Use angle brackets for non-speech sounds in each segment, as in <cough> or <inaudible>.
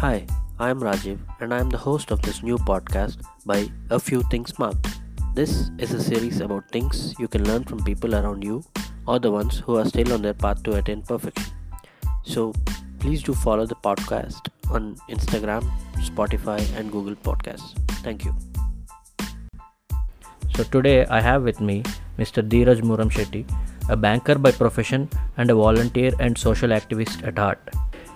Hi, I am Rajiv and I am the host of this new podcast by A Few Things Marked. This is a series about things you can learn from people around you or the ones who are still on their path to attain perfection. So please do follow the podcast on Instagram, Spotify, and Google Podcasts. Thank you. So today I have with me Mr. Dheeraj Muramshetti, a banker by profession and a volunteer and social activist at heart.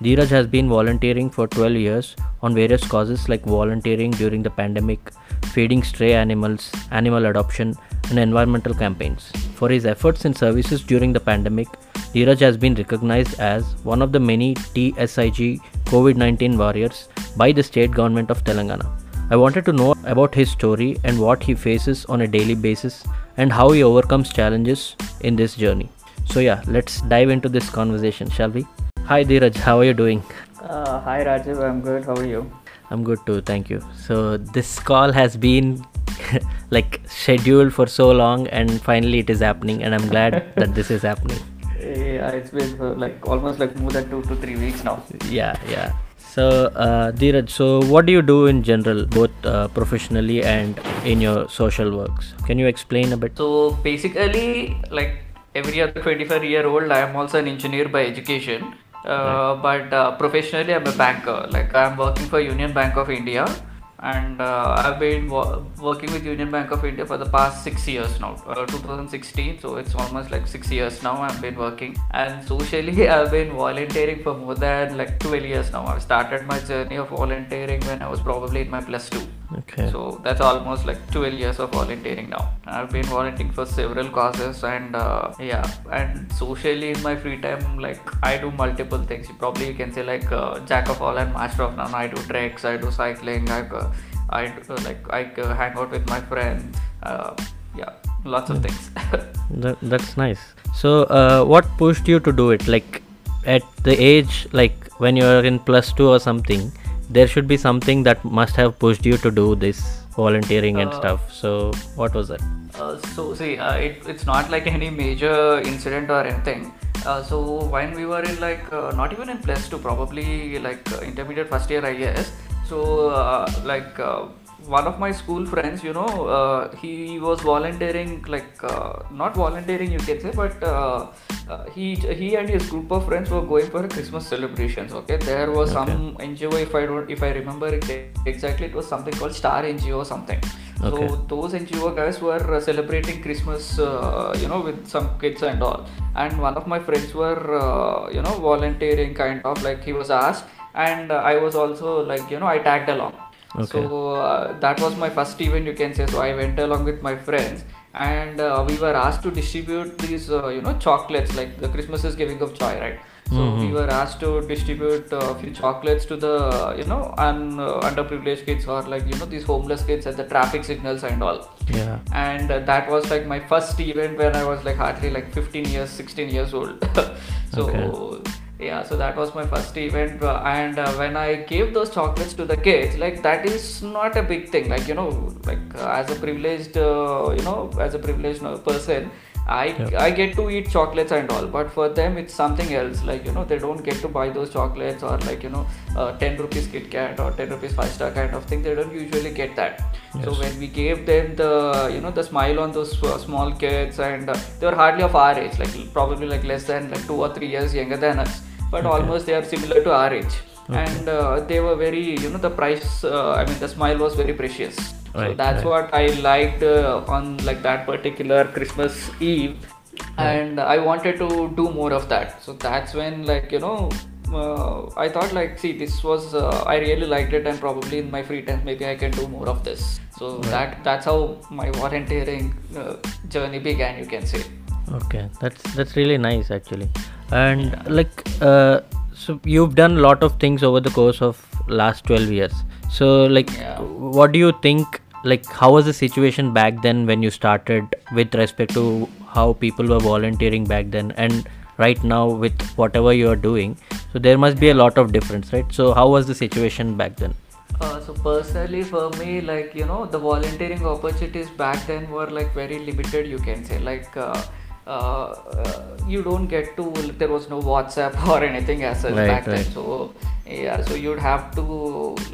Dheeraj has been volunteering for 12 years on various causes like volunteering during the pandemic, feeding stray animals, animal adoption, and environmental campaigns. For his efforts and services during the pandemic, Dheeraj has been recognized as one of the many TSIG COVID 19 warriors by the state government of Telangana. I wanted to know about his story and what he faces on a daily basis and how he overcomes challenges in this journey. So, yeah, let's dive into this conversation, shall we? Hi, Dheeraj, how are you doing? Uh, hi Rajiv, I'm good. How are you? I'm good too, thank you. So, this call has been <laughs> like scheduled for so long, and finally it is happening, and I'm glad <laughs> that this is happening. Yeah, it's been uh, like almost like more than two to three weeks now. Yeah, yeah. So, uh, Dheeraj, so what do you do in general, both uh, professionally and in your social works? Can you explain a bit? So basically, like every other 25 year old, I am also an engineer by education. Uh, but uh, professionally, I'm a banker. Like I'm working for Union Bank of India, and uh, I've been wo- working with Union Bank of India for the past six years now. Uh, 2016, so it's almost like six years now. I've been working, and socially, <laughs> I've been volunteering for more than like 12 years now. I've started my journey of volunteering when I was probably in my plus two. Okay. So that's almost like 12 years of volunteering now. I've been volunteering for several causes and uh, yeah, and socially in my free time, like I do multiple things. Probably you can say like uh, jack of all and master of none. I do treks, I do cycling, I, uh, I do, like I uh, hang out with my friends. Uh, yeah, lots of things. <laughs> That, that's nice. So, uh, what pushed you to do it? Like, at the age, like when you are in plus two or something, there should be something that must have pushed you to do this volunteering and Uh, stuff. So, what was that? Uh, so see, uh, it, it's not like any major incident or anything. Uh, so when we were in like uh, not even in plus two, probably like uh, intermediate first year, I guess. So uh, like uh, one of my school friends, you know, uh, he was volunteering like uh, not volunteering, you can say, but uh, uh, he he and his group of friends were going for a Christmas celebrations. Okay, there was some NGO, if I don't, if I remember it exactly, it was something called Star NGO or something. Okay. So those NGO guys were uh, celebrating Christmas, uh, you know, with some kids and all. And one of my friends were, uh, you know, volunteering kind of like he was asked, and I was also like, you know, I tagged along. Okay. So uh, that was my first event, you can say. So I went along with my friends, and uh, we were asked to distribute these, uh, you know, chocolates. Like the Christmas is giving of joy, right? So we were asked to distribute uh, a few chocolates to the, uh, you know, un, uh, underprivileged kids or like you know these homeless kids at the traffic signals and all Yeah. and uh, that was like my first event when I was like hardly like 15 years, 16 years old. <laughs> so yeah, so that was my first event, uh, and uh, when I gave those chocolates to the kids, like that is not a big thing. Like you know, like uh, as a privileged, uh, you know, as a privileged uh, person. I, Yep. I get to eat chocolates and all, but for them it's something else. Like you know, they don't get to buy those chocolates or like you know, uh, ten rupees Kit Kat or ten rupees five star kind of thing. They don't usually get that. So when we gave them the you know the smile on those uh, small kids and uh, they were hardly of our age, like probably like less than like two or three years younger than us, but almost they are similar to our age. And uh, they were very, you know, the price. Uh, I mean, the smile was very precious. Right, so that's right. what I liked uh, on like that particular Christmas Eve, and I wanted to do more of that. So that's when like you know. Uh, I thought like see this was uh, I really liked it and probably in my free time maybe I can do more of this so that that's how my volunteering uh, journey began you can say Okay, that's that's really nice actually. And like, uh, so you've done a lot of things over the course of last 12 years. So like, Yeah. what do you think? Like, how was the situation back then when you started with respect to how people were volunteering back then, and right now with whatever you are doing? So there must be a lot of difference, right? So how was the situation back then? Uh, so personally for me like you know the volunteering opportunities back then were like very limited you can say like uh, you don't get to there was no whatsapp <laughs> or anything as such Right, back then. so yeah so you'd have to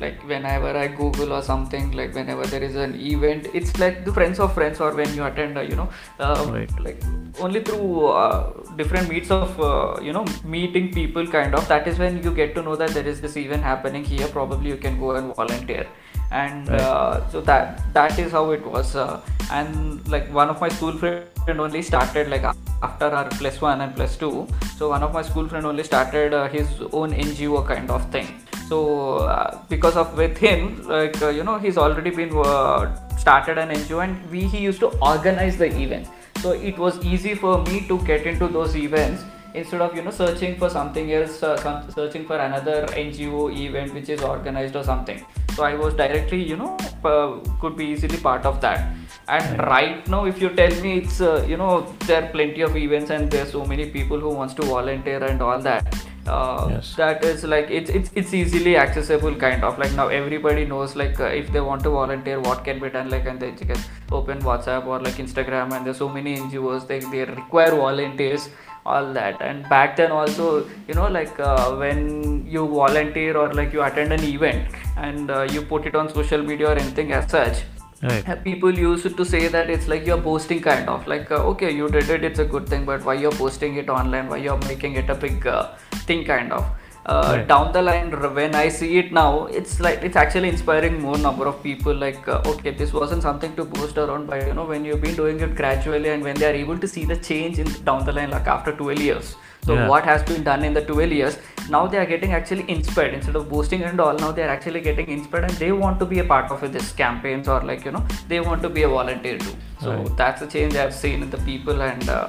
like whenever i google or something like whenever there is an event it's like the friends of friends or when you attend uh, you know uh, Right. like only through uh, different meets of uh, you know meeting people kind of that is when you get to know that there is this event happening here probably you can go and volunteer and Right. uh, so that that is how it was uh, and like one of my school friend only started like after our plus one and plus two. So one of my school friend only started uh, his own ngo kind of thing. So uh, because of with him like uh, you know he's already been uh, started an ngo and we he used to organize the events so it was easy for me to get into those events instead of you know searching for something else uh, some, searching for another ngo event which is organized or something so i was directly you know uh, could be easily part of that. And right. now if you tell me it's uh, you know there are plenty of events and there's so many people who wants to volunteer and all that uh, Yes. that is like it's, it's it's easily accessible kind of. Like now everybody knows like uh, if they want to volunteer what can be done? Like and they can open whatsapp or like instagram and there's so many ngos they, they require volunteers all that. And back then also you know like uh, when you volunteer or like you attend an event and uh, you put it on social media or anything as such Right. uh, people used to say that it's like you're posting kind of like uh, okay you did it it's a good thing but why you're posting it online? Why you're making it a big uh, thing kind of uh, Right. down the line when i see it now it's like it's actually inspiring more number of people like uh, okay this wasn't something to boast around but you know when you've been doing it gradually and when they are able to see the change in down the line like after 12 years so Yeah. what has been done in the 12 years now they are getting actually inspired instead of boasting and all now they are actually getting inspired and they want to be a part of this campaigns or like you know they want to be a volunteer too so Right. that's the change i've seen in the people and uh,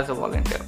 as a volunteer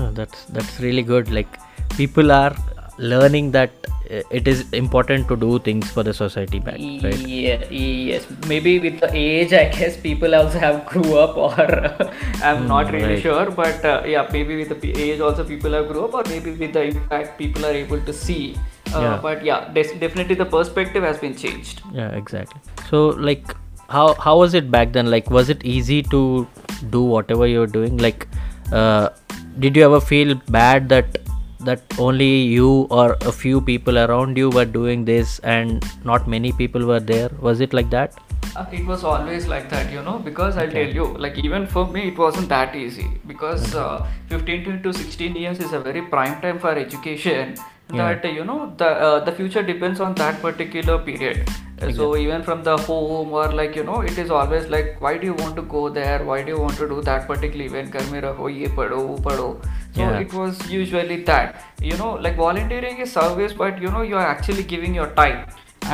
Oh, that's that's really good. Like people are learning that uh, it is important to do things for the society back, right? Yeah, yes. Maybe with the age, I guess people also have grew up, or <laughs> I'm not really right. sure. But uh, yeah, maybe with the age also people have grew up, or maybe with the impact people are able to see. Uh, Yeah. But yeah, des- definitely the perspective has been changed. Yeah, exactly. So like how how was it back then? Like was it easy to do whatever you're doing? Like uh, did you ever feel bad that that only you or a few people around you were doing this and not many people were there. Was it like that? Uh, it was always like that you know because i'll tell you like even for me it wasn't that easy because uh, 15 to 16 years is a very prime time for education. Yeah. that you know the uh, the future depends on that particular period. So even from the home or like you know it is always like why do you want to go there? Why do you want to do that particular event? Kar ho ye padho wo so Yeah. it was usually that. You know, like volunteering is service, but you know you are actually giving your time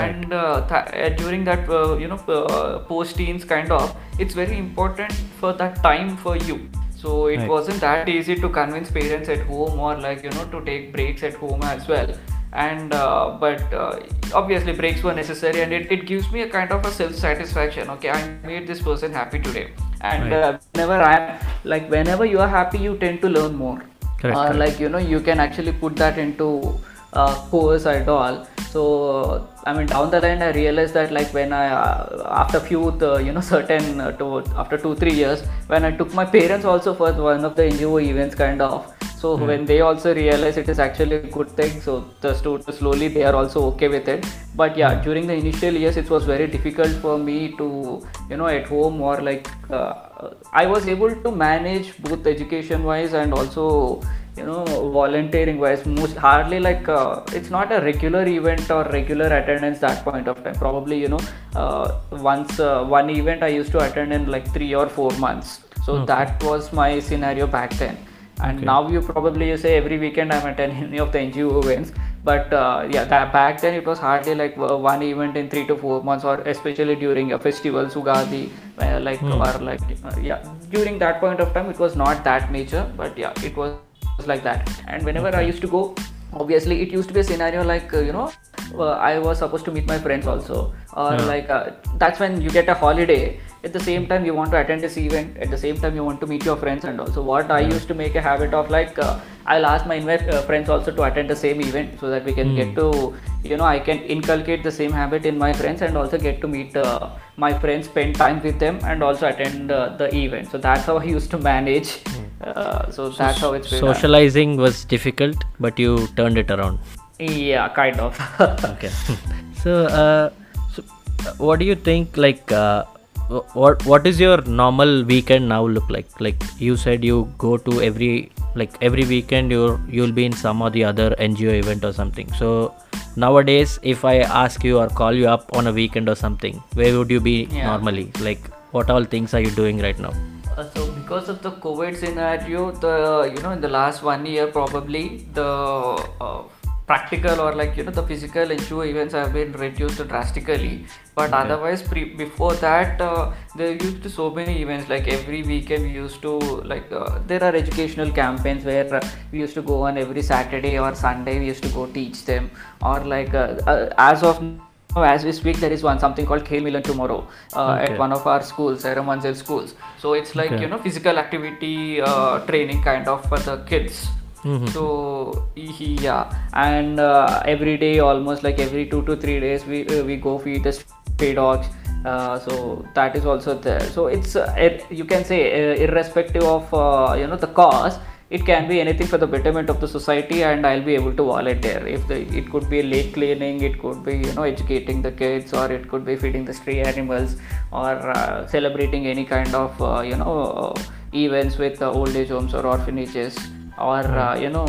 and uh, th- uh, during that uh, you know uh, post teens kind of it's very important for that time for you so it Right. wasn't that easy to convince parents at home or like you know to take breaks at home as well and uh, but uh, obviously breaks were necessary and it, it gives me a kind of a self satisfaction okay i made this person happy today and Right. uh, whenever i'm like whenever you are happy you tend to learn more Correct, or correct. like you know you can actually put that into uh, course and all. So i mean down the line i realized that like when i uh, after few you know <laughs> certain uh, to, after two three years when i took my parents also for one of the ngo events kind of. So when they also realize it is actually a good thing so the slowly they are also okay with it. But yeah during the initial years it was very difficult for me to you know at home or like uh, i was able to manage both education wise and also you know volunteering wise most hardly like uh, it's not a regular event or regular attendance that point of time probably you know uh, once uh, one event i used to attend in like three or four months so Okay. that was my scenario back then and Okay. now you probably you say every weekend i'm attending any of the ngo events but uh, yeah that back then it was hardly like uh, one event in three to four months or especially during a festival sugadi uh, like Hmm. or like yeah during that point of time it was not that major but yeah it was like that. And whenever i used to go obviously it used to be a scenario like uh, you know uh, i was supposed to meet my friends also. Or Yeah. like uh, that's when you get a holiday. At the same time you want to attend this event. At the same time you want to meet your friends and also. What i used to make a habit of like uh, i'll ask my invite, uh, friends also to attend the same event so that we can get to you know i can inculcate the same habit in my friends and also get to meet uh, my friends spend time with them and also attend uh, the event. So that's how i used to manage Uh, so that's how it's been. Socializing was difficult, but you turned it around. Yeah, kind of. <laughs> Okay. so, uh, so uh, what do you think? Like, uh, what what is your normal weekend now look like? Like you said, you go to every like every weekend you you'll be in some or the other NGO event or something. So nowadays, if I ask you or call you up on a weekend or something, where would you be Yeah. normally? Like, what all things are you doing right now? Uh, so because of the COVID scenario, the you know in the last one year probably the uh, practical or like you know the physical NGO events have been reduced drastically. But Okay. otherwise, pre- before that, uh, there used to so many events. Like every weekend, we used to like uh, there are educational campaigns where uh, we used to go on every Saturday or Sunday. We used to go teach them or like uh, uh, as of now, as we speak, there is one something called Khel Milan tomorrow uh, Okay. at one of our schools, Aramanzil schools. So it's like Okay. you know physical activity uh, training kind of for the kids. Mhm. So he- yeah, and uh, every day, almost like every two to three days, we uh, we go feed the stray dogs. Uh, so that is also there. So it's uh, you can say uh, irrespective of uh, you know the cause, it can be anything for the betterment of the society, and I'll be able to volunteer. If the it could be lake cleaning, it could be you know educating the kids, or it could be feeding the stray animals, or uh, celebrating any kind of uh, you know uh, events with uh, old age homes or orphanages, or uh, you know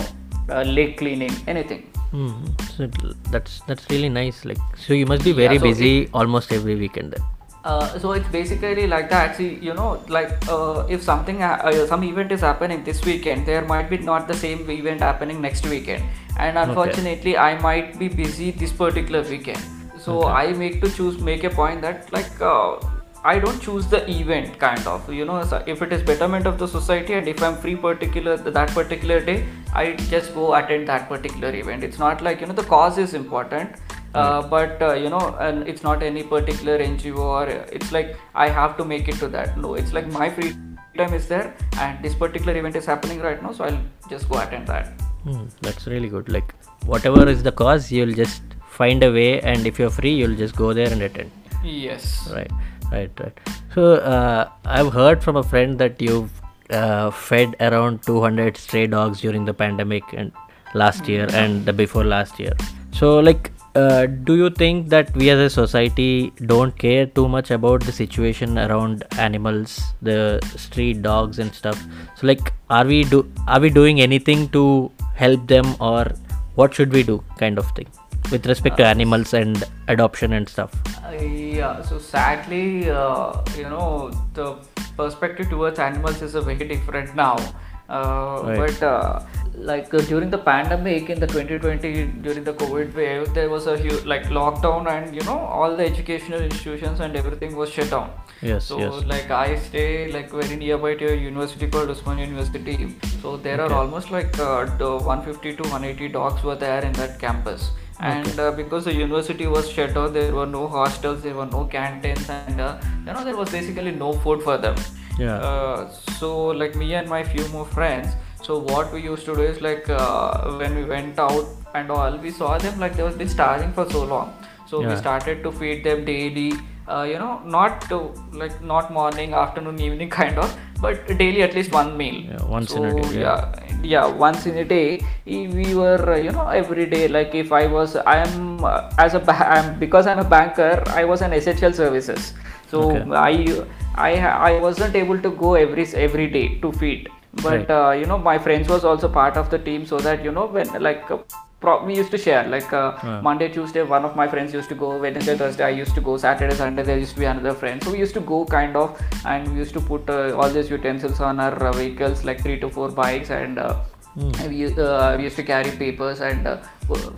uh, lake cleaning, anything. Hmm. So that's that's really nice. Like, so you must be very Yeah, so busy almost every weekend then. Uh, so it's basically like that. See, you know, like uh, if something, uh, some event is happening this weekend, there might be not the same event happening next weekend, and unfortunately, I might be busy this particular weekend. So Okay. I make to choose, make a point that like uh, I don't choose the event kind of. You know, if it is betterment of the society, and if I'm free particular that particular day, I just go attend that particular event. It's not like you know the cause is important uh, but uh, you know and it's not any particular ngo or uh, it's like i have to make it to that no it's like my free time is there and this particular event is happening right now so i'll just go attend that Hmm. That's really good. Like, whatever is the cause, you'll just find a way, and if you're free, you'll just go there and attend. yes Right, right, right. So, uh, I've heard from a friend that you've uh, fed around 200 stray dogs during the pandemic and last year and the before last year. So, like, uh, do you think that we as a society don't care too much about the situation around animals, the street dogs and stuff? So, like, are we do are we doing anything to help them, or what should we do, kind of thing, with respect to animals and adoption and stuff? uh, yeah so sadly uh, you know the perspective towards animals is a very different now uh, Right. but uh, like uh, during the pandemic in the 2020 during the covid wave there was a huge like lockdown and you know all the educational institutions and everything was shut down. Yes, so yes. like i stay like very nearby to a university called Osmania university. So there are almost like uh, the 150 to 180 dogs were there in that campus. And uh, because the university was shut down there were no hostels there were no canteens and uh, you know there was basically no food for them Yeah. uh, so like me and my few more friends so what we used to do is like uh, when we went out and all we saw them like they was been starving for so long so we started to feed them daily uh, you know not to like not morning afternoon evening <laughs> kind of but daily at least one meal Yeah, once in a day, yeah. yeah yeah once in a day we were uh, you know every day like if i was i am uh, as a I'm, because i'm a banker i was an essential services so Okay. i i i wasn't able to go every every day to feed but Right. uh, you know my friends was also part of the team so that you know when like uh, we used to share like uh, Yeah. monday tuesday one of my friends used to go wednesday thursday i used to go saturday sunday there used to be another friend so we used to go kind of and we used to put uh, all these utensils on our uh, vehicles like three to four bikes and Hmm. we, uh, we used to carry papers and uh,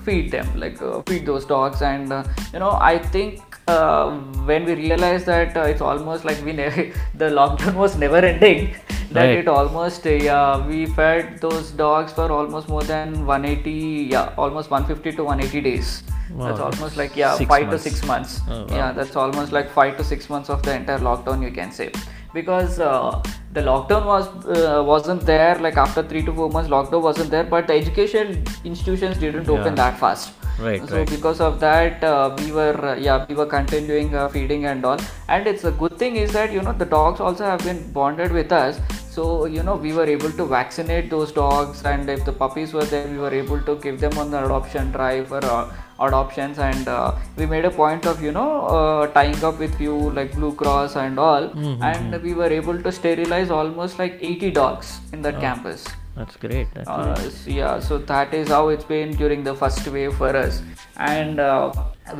feed them like uh, feed those dogs and uh, you know i think uh, when we realized that uh, it's almost like we never <laughs> the lockdown was never ending <laughs> that Right. it almost uh, yeah we fed those dogs for almost more than 180 yeah almost 150 to 180 days Wow, that's almost like yeah five months. to six months Oh, wow. yeah that's almost like five to six months of the entire lockdown you can say because uh, the lockdown was uh, wasn't there like after three to four months lockdown wasn't there but the education institutions didn't open Yeah. that fast Right, so right. because of that uh, we were uh, yeah we were continuing uh, feeding and all and it's a good thing is that you know the dogs also have been bonded with us so you know we were able to vaccinate those dogs and if the puppies were there we were able to give them on the adoption drive for uh, adoptions. And uh, we made a point of you know uh, tying up with few like blue cross and all. And we were able to sterilize almost like 80 dogs in that campus That's great. That's uh, s- yeah so that is how it's been during the first wave for us and uh,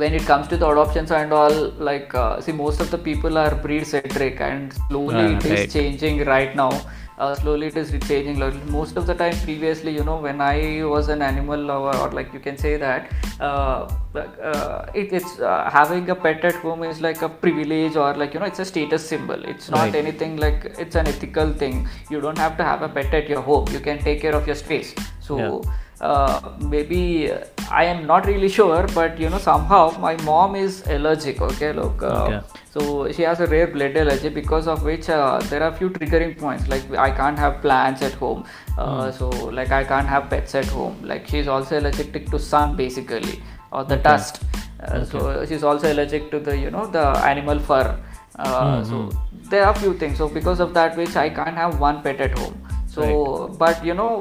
when it comes to the adoptions and all like uh, see most of the people are breed centric and slowly Ah, it is right. changing right now uh, slowly it is changing most of the time previously you know when i was an animal lover or like you can say that uh, uh, it, it's uh, having a pet at home is like a privilege or like you know it's a status symbol it's not Right. anything like it's an ethical thing you don't have to have a pet at your home you can take care of your space so uh, maybe uh, I am not really <laughs> sure, but you know somehow my mom is allergic. Okay, look. Uh, Okay. So she has a rare blood allergy because of which uh, there are few triggering points. Like I can't have plants at home. Uh, So like I can't have pets at home. Like she's also allergic to sun basically or the dust. Uh, So she's also allergic to the you know the animal fur. Uh, So there are few things. So because of that, which I can't have one pet at home. So, but you know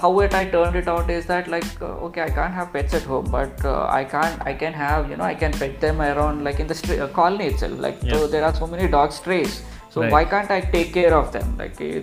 how it I turned it out is that like uh, okay, I can't have pets at home, but uh, I can't I can have you know I can pet them around like in the stra- uh, colony itself. Like so there are so many dog strays. So Right. why can't I take care of them? Like eh,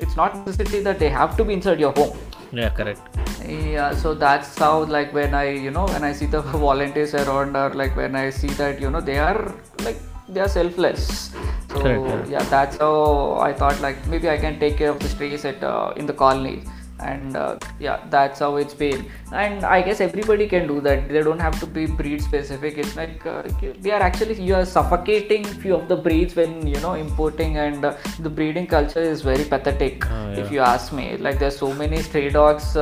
it's not necessity that they have to be inside your home. Yeah, correct. Yeah, so that's how like when I you know when I see the <laughs> volunteers around or like when I see that you know they are like they are selfless. So Correct, correct. yeah, that's how I thought like maybe I can take care of the strays at uh, in the colony. And uh, yeah, that's how it's been. And I guess everybody can do that. They don't have to be breed specific. It's like uh, we are actually you are suffocating few of the breeds when you know importing, and uh, the breeding culture is very pathetic. Oh, If you ask me, like there's so many stray dogs.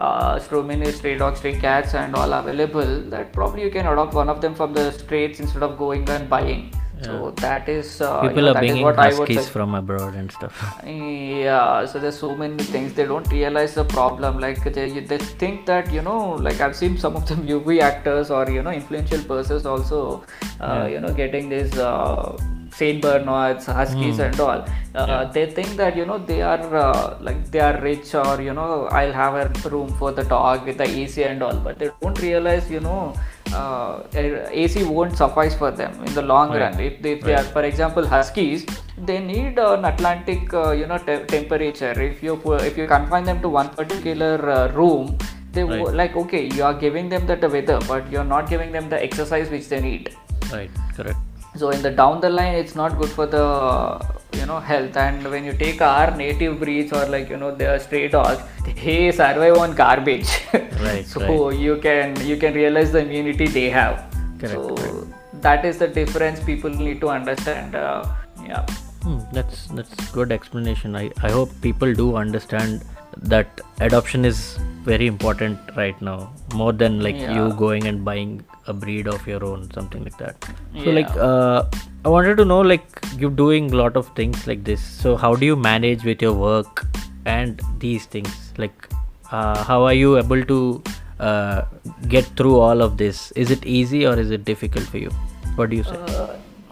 Uh, so many stray dogs, stray cats, and all available that probably you can adopt one of them from the streets instead of going and buying. So that is uh, you People know, are bringing what I would huskies from abroad and stuff. Yeah, so there's so many things they don't realize the problem. Like they, they think that you know, like I've seen some of the <laughs> movie actors or you know influential persons also, uh, you know, getting this uh, Saint Bernards, Huskies, Hmm. and all. Uh, They think that you know they are uh, like they are rich or you know I'll have a room for the dog with the AC and all, but they don't realize you know. Uh, AC won't suffice for them in the long Right. run. If, if they are, for example, Huskies, they need an Atlantic, uh, you know, te- temperature. If you if you confine them to one particular uh, room, they Right. like okay, you are giving them that weather, but you are not giving them the exercise which they need. right, correct. So in the down the line, it's not good for the you know health. And when you take our native breeds or like you know they are stray dogs, they survive on garbage. Right, <laughs> so you can you can realize the immunity they have. Correct, so correct. that is the difference people need to understand. Uh, yeah. Hmm, that's that's good explanation. I, I hope people do understand that adoption is very important right now, more than like you going and buying a breed of your own, something like that. So like uh, I wanted to know like you're doing a lot of things like this. So how do you manage with your work and these things? Like uh, how are you able to uh, get through all of this? Is it easy or is it difficult for you? What do you say?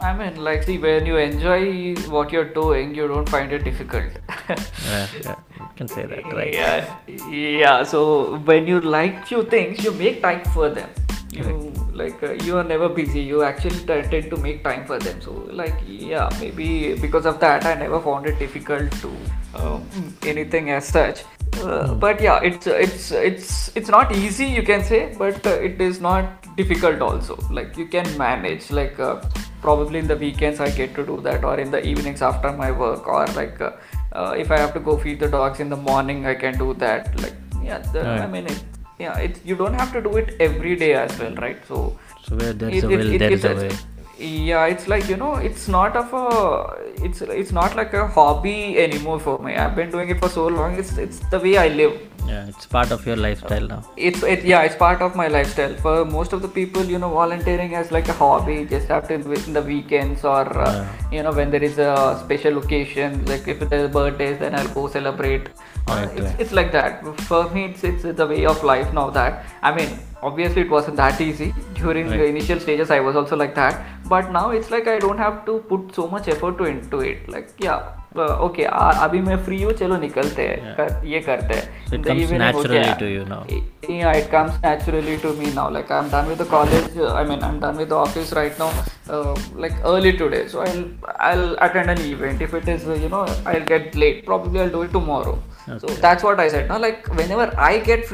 I mean, like, see, when you enjoy what you're doing, you don't find it difficult. yeah, yeah, you can say that, right? Yeah, yeah. So when you like few things, you make time for them. You like uh, you are never busy. You actually tend to make time for them. So like yeah, maybe because of that, I never found it difficult to um, anything as such. Uh, but yeah, it's it's it's it's not easy you can say, but uh, it is not difficult also. Like you can manage. Like uh, probably in the weekends I get to do that, or in the evenings after my work, or like uh, uh, if I have to go feed the dogs in the morning, I can do that. Like yeah, the, I mean it, yeah, it's you don't have to do it every day as well, right? So So where there's it- a will, there it's a way. Yeah it's like you know it's not of a it's it's not like a hobby anymore for me i've been doing it for so long it's it's the way i live Yeah, it's part of your lifestyle now. it's it, yeah it's part of my lifestyle for most of the people you know volunteering as like a hobby just have to do it in the weekends or uh, Yeah. you know when there is a special occasion like if there's birthdays then i'll go celebrate Uh, Right, it's, right. it's like that for me it's, it's the way of life now that i mean obviously it wasn't that easy during the Right. initial stages i was also like that but now it's like i don't have to put so much effort to into it like yeah uh, okay आ- अभी मैं free हूँ चलो निकलते हैं Yeah. कर, ये करते हैं So it In the comes evening, naturally okay, to you now. yeah it comes naturally to me now like i'm done with the college uh, i mean i'm done with the office right now uh, like early today so i'll i'll attend an event if it is uh, you know i'll get late probably i'll do it tomorrow so Okay. that's what i said now like whenever i get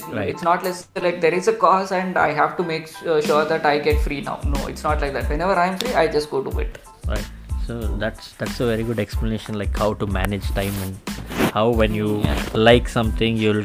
free time i go choose the course it, Right. it's not less like there is a cause and i have to make uh, sure that i get free now no it's not like that whenever i'm free i just go do it right so that's that's a very good explanation like how to manage time and how when you Yeah. like something you'll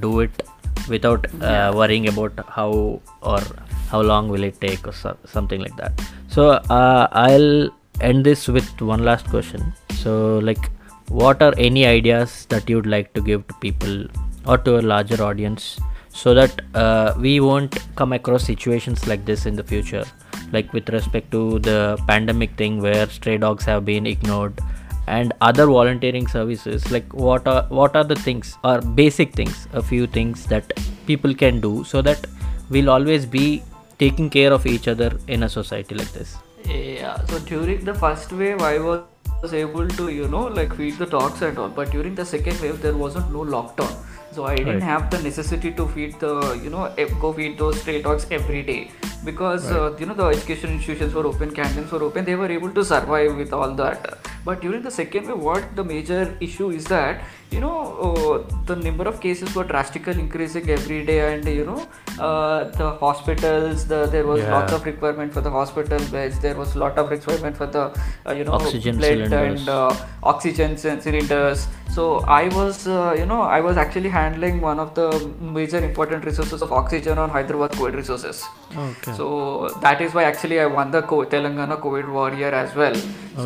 do it without uh, Yeah. worrying about how or how long will it take or so, something like that so uh, i'll end this with one last question so like what are any ideas that you'd like to give to people or to a larger audience so that uh, we won't come across situations like this in the future like with respect to the pandemic thing where stray dogs have been ignored and other volunteering services like what are what are the things or basic things a few things that people can do so that we'll always be taking care of each other in a society like this Yeah, so during the first wave, I was able to, you know, like feed the dogs and all. But during the second wave, there wasn't no lockdown. So I didn't Right. have the necessity to feed the, you know, go feed those stray dogs every day because, uh, you know, the education institutions were open, canteens were open. They were able to survive with all that. But during the second wave, what the major issue is that, you know, uh, the number of cases were drastically increasing every day, and you know, uh, the hospitals, the there was Yeah. lots of requirement for the hospital beds. There was lot of requirement for the uh, you know Oxygen blood cylinders. and uh, oxygen cylinders. So I was uh, you know I was actually handling one of the major important resources of oxygen on Hyderabad COVID resources. okay So that is why actually I won the Co- Telangana COVID Warrior as well.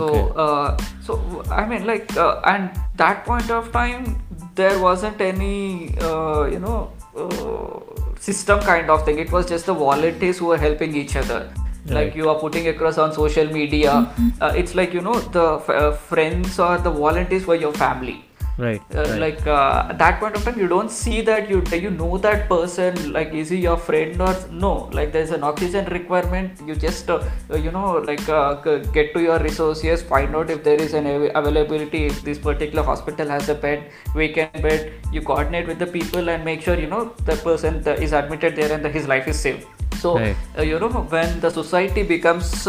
So Okay. uh, so I mean like uh, and that point of time there wasn't any uh, you know uh, system kind of thing. It was just the volunteers who were helping each other. Like Right. you are putting across on social media. Uh, it's like you know the f- uh, friends or the volunteers were your family right, uh, right. like uh, at that point of time you don't see that you you know that person like is he your friend or no like there's an oxygen requirement you just uh, uh, you know like uh, c- get to your resources find out if there is an av- availability if this particular hospital has a bed vacant bed you coordinate with the people and make sure you know the person is admitted there and that his life is saved so Right. uh, you know when the society becomes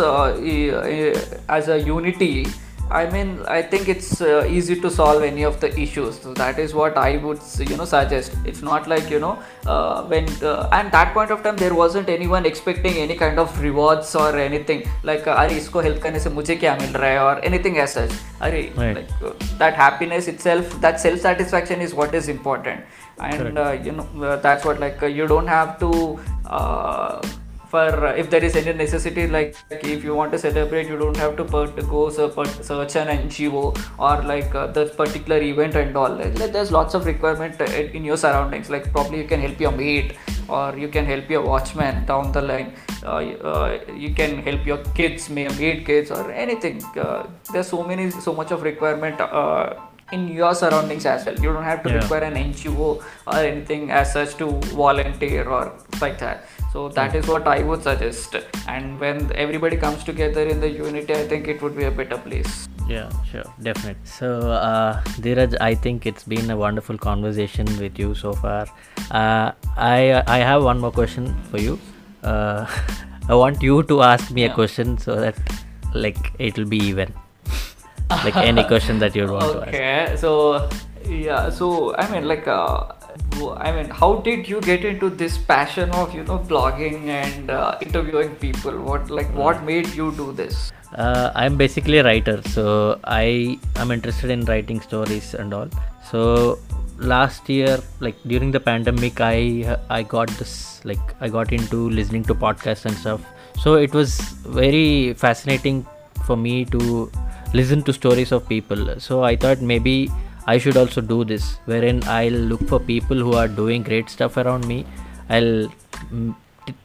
as a unity I mean, I think it's uh, easy to solve any of the issues. So that is what I would, you know, suggest. It's not like you know, uh, when uh, and that point of time there wasn't anyone expecting any kind of rewards or anything like, uh, "Arey, isko help karne se mujhe kya mil raha hai?" or anything as such. Arey, right. like uh, that happiness itself, that self satisfaction is what is important, and uh, you know, uh, that's what like you don't have to. For if there is any necessity like, like if you want to celebrate you don't have to put, go search an NGO or like uh, this particular event and all. Like, there's lots of requirement in your surroundings. Like probably you can help your mate or you can help your watchman down the line. Uh, uh, you can help your kids may maid kids or anything. Uh, there's so many so much of requirement uh, in your surroundings as well. You don't have to Yeah. require an NGO or anything as such to volunteer or like that so that is what I would suggest. And when everybody comes together in the unity, I think it would be a better place. Yeah, sure, definitely. So, uh, Dheeraj, I think it's been a wonderful conversation with you so far. Uh, I I have one more question for you. Uh, <laughs> I want you to ask me a question so that like it'll be even. like any question that you want to <laughs> ask. Okay, so yeah, so I mean, like, uh, I mean, how did you get into this passion of you know blogging and uh, interviewing people? What like what made you do this? Uh, I'm basically a writer, so I am interested in writing stories and all. So last year, like during the pandemic, I I got this like I got into listening to podcasts and stuff. So it was very fascinating for me to listen to stories of people. So I thought maybe I should also do this, wherein I'll look for people who are doing great stuff around me. I'll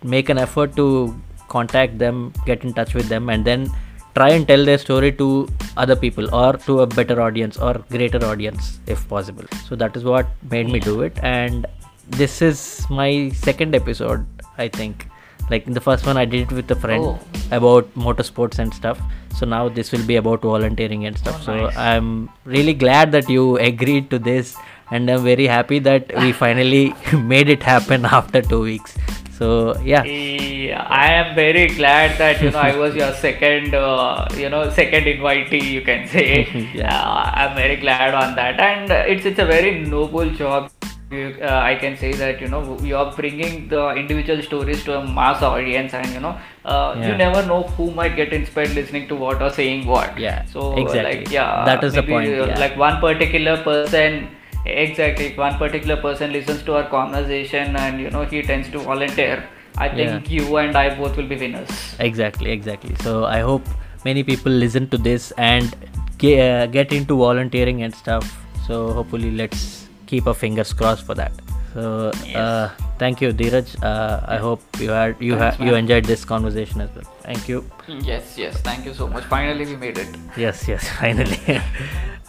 make an effort to contact them, get in touch with them, and then try and tell their story to other people or to a better audience or greater audience if possible. So that is what made me do it, and this is my second episode, I think. Like in the first one, I did it with a friend Oh. about motorsports and stuff. So now this will be about volunteering and stuff. Oh, so nice. I'm really glad that you <laughs> agreed to this, and I'm very happy that we <laughs> finally <laughs> made it happen after two weeks. So yeah, Yeah, I am very glad that you know I was your second, uh, you know, second invitee. You can say. Yeah. Uh, I'm very glad on that, and it's it's a very noble job. You, uh, I can say that you know you're bringing the individual stories to a mass audience, and you know uh, Yeah. you never know who might get inspired listening to what or saying what. Yeah, So exactly. like yeah, That is the point, uh, yeah. Like one particular person exactly if one particular person listens to our conversation and you know he tends to volunteer i think you and i both will be winners exactly exactly so i hope many people listen to this and ge- uh, get into volunteering and stuff so hopefully let's keep our fingers crossed for that. So uh, thank you dheeraj. Uh, i hope you had you Thanks, had you enjoyed this conversation as well. Thank you. Yes yes. Thank you so much. Finally we made it. Yes yes. <laughs> Finally. <laughs>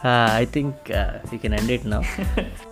Uh, i think uh, we can end it now <laughs>